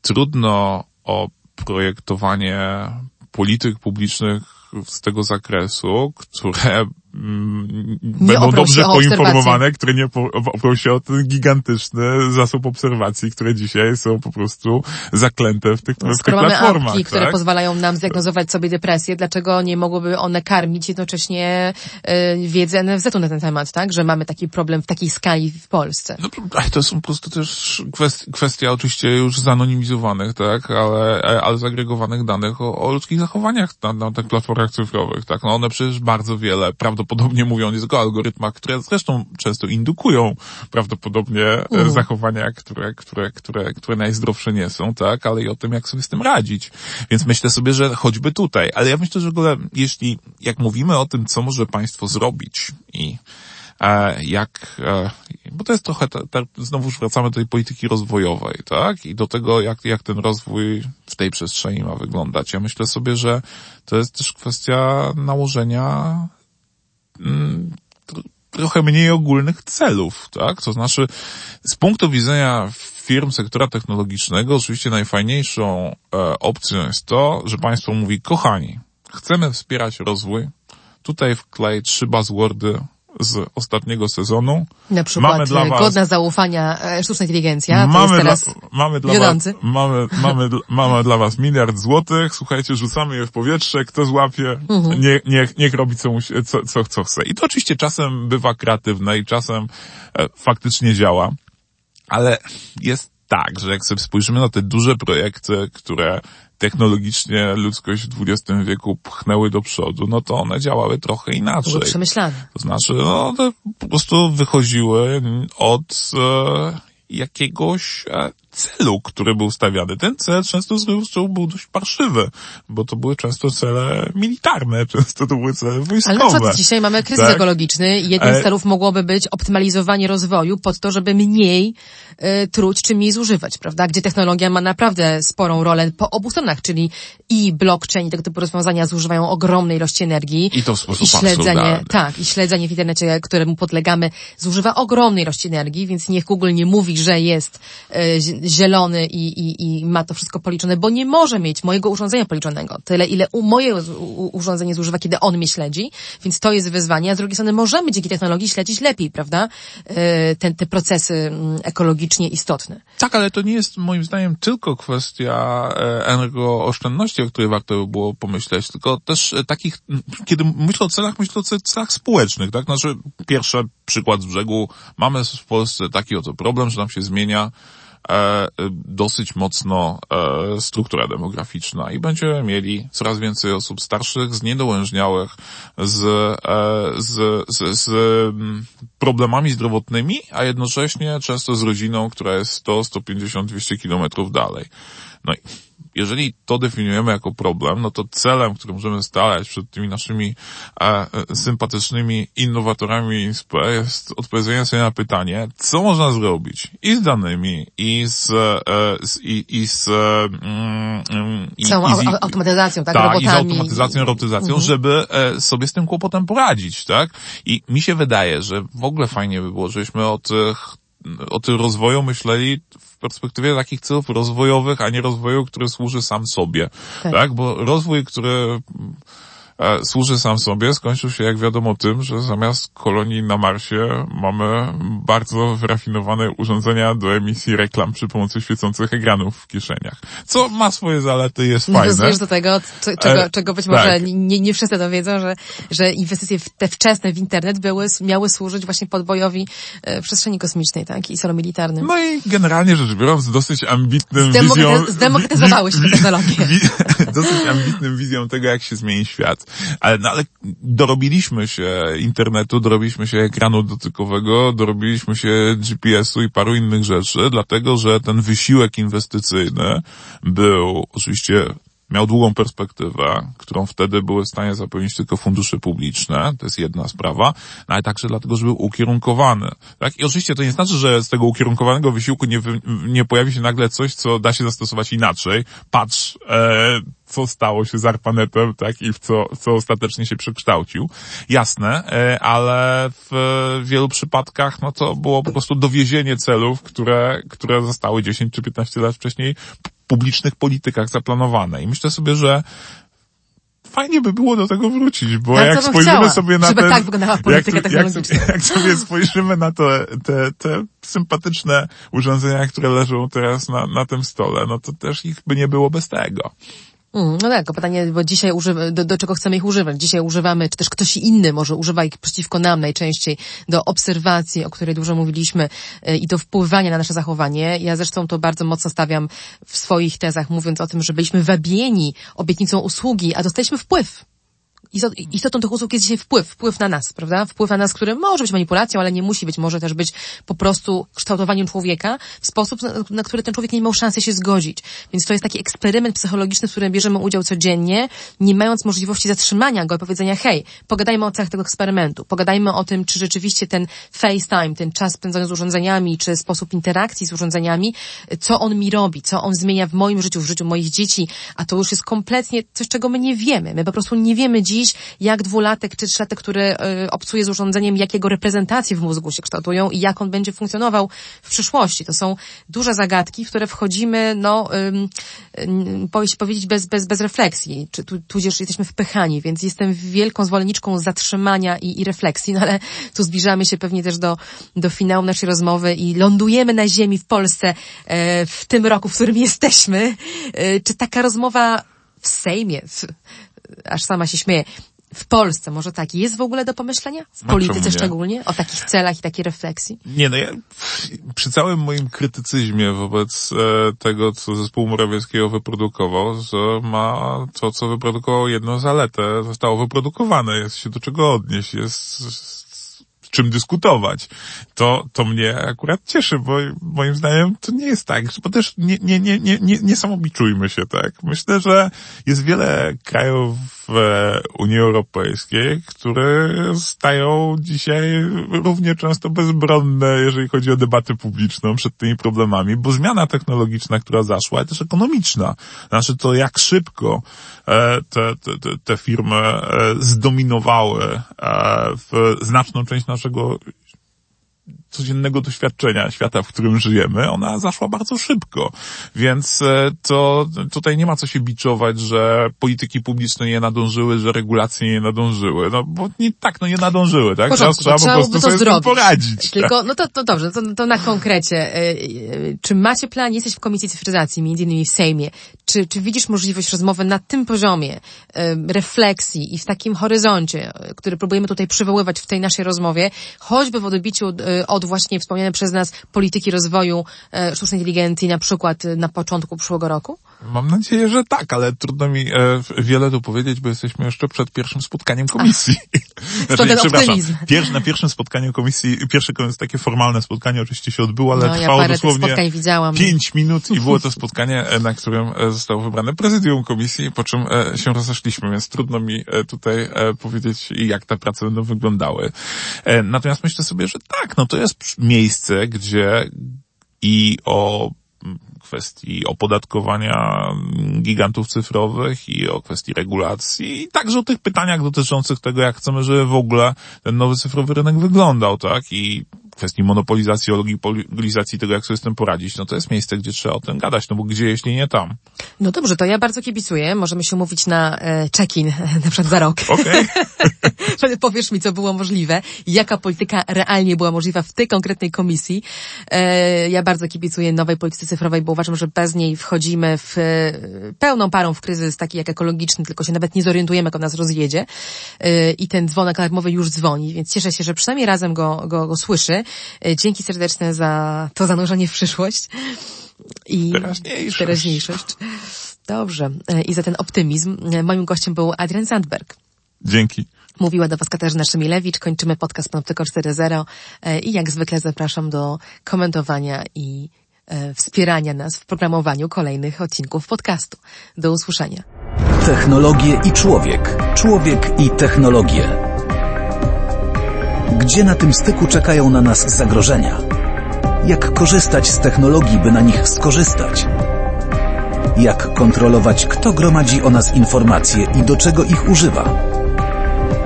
trudno o projektowanie polityk publicznych z tego zakresu, które będą dobrze poinformowane, które nie oprą się o ten gigantyczny zasób obserwacji, które dzisiaj są po prostu zaklęte w tych, no, w tych platformach. Apki, tak? które pozwalają nam zdiagnozować sobie depresję, dlaczego nie mogłyby one karmić jednocześnie y, wiedzę NFZ-u na ten temat, tak? Że mamy taki problem w takiej skali w Polsce. No, to są po prostu też kwestia, kwestia oczywiście już zanonimizowanych, tak? Ale, ale zagregowanych danych o, o ludzkich zachowaniach na, na tych platformach cyfrowych, tak? No one przecież bardzo wiele prawdopodobnie prawdopodobnie mówią nie tylko o algorytmach, które zresztą często indukują prawdopodobnie mm. zachowania, które, które, które, które najzdrowsze nie są, tak, ale i o tym, jak sobie z tym radzić. Więc myślę sobie, że choćby tutaj, ale ja myślę, że w ogóle, jeśli, jak mówimy o tym, co może państwo zrobić i e, jak, e, bo to jest trochę, te, te, znowu wracamy do tej polityki rozwojowej, tak? I do tego, jak, jak ten rozwój w tej przestrzeni ma wyglądać. Ja myślę sobie, że to jest też kwestia nałożenia trochę mniej ogólnych celów, tak? To znaczy, z punktu widzenia firm sektora technologicznego, oczywiście najfajniejszą e, opcją jest to, że państwo mówi, kochani, chcemy wspierać rozwój, tutaj wklej trzy buzzwordy z ostatniego sezonu. Na przykład Mamy dla was- godna zaufania e, sztuczna inteligencja, Mamy dla, mamy, dla wiodący. was, mamy, mamy, mamy dla was miliard złotych, słuchajcie, rzucamy je w powietrze, kto złapie, Mhm. nie, niech, niech robi co, co, co, co chce. I to oczywiście czasem bywa kreatywne i czasem e, faktycznie działa, ale jest tak, że jak sobie spojrzymy na te duże projekty, które technologicznie ludzkość w XX wieku pchnęły do przodu, no to one działały trochę inaczej. były przemyślane. To znaczy, no, one po prostu wychodziły od e, jakiegoś e, celu, który był stawiany. Ten cel często zresztą był dość parszywy, bo to były często cele militarne, często to były cele Ale wojskowe. przykład dzisiaj mamy kryzys Tak. ekologiczny i jednym E- z celów mogłoby być optymalizowanie rozwoju pod to, żeby mniej e, truć czy mniej zużywać, prawda? Gdzie technologia ma naprawdę sporą rolę po obu stronach, czyli i blockchain i tego typu rozwiązania zużywają ogromnej ilości energii. I to w sposób I śledzenie, absurdalny. tak, i śledzenie w internecie, któremu podlegamy, zużywa ogromnej ilości energii, więc niech Google nie mówi, że jest e, zi- zielony i, i, i ma to wszystko policzone, bo nie może mieć mojego urządzenia policzonego. Tyle, ile u, moje urządzenie zużywa, kiedy on mnie śledzi, więc to jest wyzwanie, a z drugiej strony możemy dzięki technologii śledzić lepiej, prawda? E, te, te procesy mm, ekologicznie istotne. Tak, ale to nie jest moim zdaniem tylko kwestia e, energooszczędności, o której warto by było pomyśleć, tylko też e, takich, kiedy myślę o celach, myślę o ce- celach społecznych, tak? Znaczy, pierwszy przykład z brzegu, mamy w Polsce taki oto problem, że nam się zmienia dosyć mocno e, struktura demograficzna i będziemy mieli coraz więcej osób starszych, zniedołężniałych, z, e, z, z, z mm, problemami zdrowotnymi, a jednocześnie często z rodziną, która jest 100, 150, 200 kilometrów dalej. No i jeżeli to definiujemy jako problem, no to celem, który możemy stawiać przed tymi naszymi e, e, sympatycznymi innowatorami INSPE jest odpowiedzenie sobie na pytanie, co można zrobić i z danymi, i z, e, z i, i z mm, mm, i, Całą i z, au- automatyzacją, tak, tak, i z robotami. automatyzacją, robotyzacją, żeby e, sobie z tym kłopotem poradzić, tak? I mi się wydaje, że w ogóle fajnie by było, żebyśmy o tych, o tym rozwoju myśleli w perspektywie takich celów rozwojowych, a nie rozwoju, który służy sam sobie, Tak. tak? Bo rozwój, który służy sam sobie, skończył się, jak wiadomo, tym, że zamiast kolonii na Marsie mamy bardzo wyrafinowane urządzenia do emisji reklam przy pomocy świecących ekranów w kieszeniach. Co ma swoje zalety, jest fajne. Nawiązujesz do tego, czego, E, czego być może tak. nie, nie wszyscy to wiedzą, że, że inwestycje w te wczesne w internet były, miały służyć właśnie podbojowi e, przestrzeni kosmicznej, tak, i celu militarnym. No i generalnie rzecz biorąc, dosyć ambitnym Zdemokraty- wizją... zdemokratyzowały się te technologie. dosyć ambitnym wizją tego, jak się zmieni świat. Ale, no, ale dorobiliśmy się internetu, dorobiliśmy się ekranu dotykowego, dorobiliśmy się GPS-u i paru innych rzeczy, dlatego, że ten wysiłek inwestycyjny był oczywiście miał długą perspektywę, którą wtedy były w stanie zapewnić tylko fundusze publiczne, to jest jedna sprawa, no ale także dlatego, że był ukierunkowany. Tak? I oczywiście to nie znaczy, że z tego ukierunkowanego wysiłku nie, nie pojawi się nagle coś, co da się zastosować inaczej. Patrz, e, co stało się z ARPANETem, tak, i w co, co ostatecznie się przekształcił. Jasne, e, ale w wielu przypadkach, no to było po prostu dowiezienie celów, które, które zostały 10 czy 15 lat wcześniej publicznych politykach zaplanowane. I myślę sobie, że fajnie by było do tego wrócić, bo jak spojrzymy chciała, sobie na te, tak wyglądała polityka jak, jak, technologiczna. sobie, jak sobie spojrzymy na te, te, te sympatyczne urządzenia, które leżą teraz na, na tym stole, no to też ich by nie było bez tego. Mm, no tak, pytanie, bo dzisiaj używa, do, do czego chcemy ich używać? Dzisiaj używamy, czy też ktoś inny może używa ich przeciwko nam najczęściej do obserwacji, o której dużo mówiliśmy y, i do wpływania na nasze zachowanie. Ja zresztą to bardzo mocno stawiam w swoich tezach, mówiąc o tym, że byliśmy wabieni obietnicą usługi, a dostaliśmy wpływ. Istot- Istotą tych usług jest dzisiaj wpływ, wpływ na nas, prawda? Wpływ na nas, który może być manipulacją, ale nie musi być, może też być po prostu kształtowaniem człowieka w sposób, na, na który ten człowiek nie miał szansy się zgodzić. Więc to jest taki eksperyment psychologiczny, w którym bierzemy udział codziennie, nie mając możliwości zatrzymania go i powiedzenia, hej, pogadajmy o celach tego eksperymentu, pogadajmy o tym, czy rzeczywiście ten FaceTime, ten czas spędzony z urządzeniami, czy sposób interakcji z urządzeniami, co on mi robi, co on zmienia w moim życiu, w życiu moich dzieci, a to już jest kompletnie coś, czego my nie wiemy. My po prostu nie wiemy dziś, dziś, jak dwulatek czy trzylatek, który y, obcuje z urządzeniem, jakiego reprezentacje w mózgu się kształtują i jak on będzie funkcjonował w przyszłości. To są duże zagadki, w które wchodzimy, no, boję się powiedzieć, bez, bez, bez refleksji, czy tu, tudzież jesteśmy wpychani, więc jestem wielką zwolenniczką zatrzymania i, i refleksji, no ale tu zbliżamy się pewnie też do, do finału naszej rozmowy i lądujemy na ziemi w Polsce e, w tym roku, w którym jesteśmy. E, czy taka rozmowa w Sejmie, aż sama się śmieję, w Polsce może tak jest w ogóle do pomyślenia? W No, polityce szczególnie? O takich celach i takiej refleksji? Nie, no ja przy całym moim krytycyzmie wobec e, tego, co zespół Morawieckiego wyprodukował, że ma to, co wyprodukował jedną zaletę, zostało wyprodukowane, jest się do czego odnieść, jest czym dyskutować. To, to mnie akurat cieszy, bo moim zdaniem to nie jest tak, bo też nie, nie, nie, nie, nie, nie samobiczujmy się, tak. Myślę, że jest wiele krajów w Unii Europejskiej, które stają dzisiaj równie często bezbronne, jeżeli chodzi o debatę publiczną przed tymi problemami, bo zmiana technologiczna, która zaszła, ale też ekonomiczna, znaczy to jak szybko e, te, te, te, firmy e, zdominowały e, w znaczną część naszego naszego codziennego doświadczenia świata, w którym żyjemy, ona zaszła bardzo szybko. Więc e, to tutaj nie ma co się biczować, że polityki publiczne nie nadążyły, że regulacje nie nadążyły. No bo nie tak, no nie nadążyły, tak? Porządku, Trzeba, trzeba po prostu to sobie zrobić. poradzić. tak? Tylko, no to, to dobrze, to, to na konkrecie. E, e, Czy macie plan, jesteś w Komisji Cyfryzacji, między innymi w Sejmie, czy, czy widzisz możliwość rozmowy na tym poziomie refleksji i w takim horyzoncie, który próbujemy tutaj przywoływać w tej naszej rozmowie, choćby w odbiciu e, od właśnie wspomnianej przez nas polityki rozwoju e, sztucznej inteligencji na przykład e, na początku przyszłego roku? Mam nadzieję, że tak, ale trudno mi e, wiele tu powiedzieć, bo jesteśmy jeszcze przed pierwszym spotkaniem komisji. To ten przepraszam. Pier, na pierwszym spotkaniu komisji, pierwsze takie formalne spotkanie oczywiście się odbyło, ale No, ja trwało tych dosłownie pięć minut i było to spotkanie, e, na którym e, zostało wybrane prezydium komisji, po czym e, się rozeszliśmy, więc trudno mi e, tutaj e, powiedzieć, jak te prace będą wyglądały. Natomiast myślę sobie, że tak, no to jest miejsce, gdzie i o kwestii opodatkowania gigantów cyfrowych i o kwestii regulacji i także o tych pytaniach dotyczących tego, jak chcemy, żeby w ogóle ten nowy cyfrowy rynek wyglądał, tak? I kwestii monopolizacji, oligopolizacji tego, jak sobie z tym poradzić, no to jest miejsce, gdzie trzeba o tym gadać, no bo gdzie, jeśli nie tam? No dobrze, to ja bardzo kibicuję. Możemy się umówić na e, check-in na przykład za rok. Okej? Wtedy powiesz mi, co było możliwe jaka polityka realnie była możliwa w tej konkretnej komisji. E, ja bardzo kibicuję nowej polityce cyfrowej, bo uważam, że bez niej wchodzimy w e, pełną parą w kryzys taki jak ekologiczny, tylko się nawet nie zorientujemy, jak on nas rozjedzie. I ten dzwonek alarmowy już dzwoni, więc cieszę się, że przynajmniej razem go, go, go słyszy. E, dzięki serdeczne za to zanurzenie w przyszłość. I Teraźniejszość. teraźniejszość. Dobrze. E, I za ten optymizm. E, Moim gościem był Adrian Sandberg. Dzięki. Mówiła do Was Katarzyna Szymilewicz. Kończymy podcast Panoptyko 4.0 e, i jak zwykle zapraszam do komentowania i wspierania nas w programowaniu kolejnych odcinków podcastu. Do usłyszenia. Technologie i człowiek. Człowiek i technologie. Gdzie na tym styku czekają na nas zagrożenia? Jak korzystać z technologii, by na nich skorzystać? Jak kontrolować, kto gromadzi o nas informacje i do czego ich używa?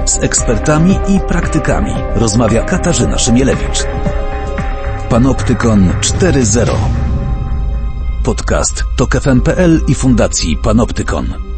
Z ekspertami i praktykami rozmawia Katarzyna Szymielewicz. Panoptykon 4.0 Podcast TokFM.pl i Fundacji Panoptykon.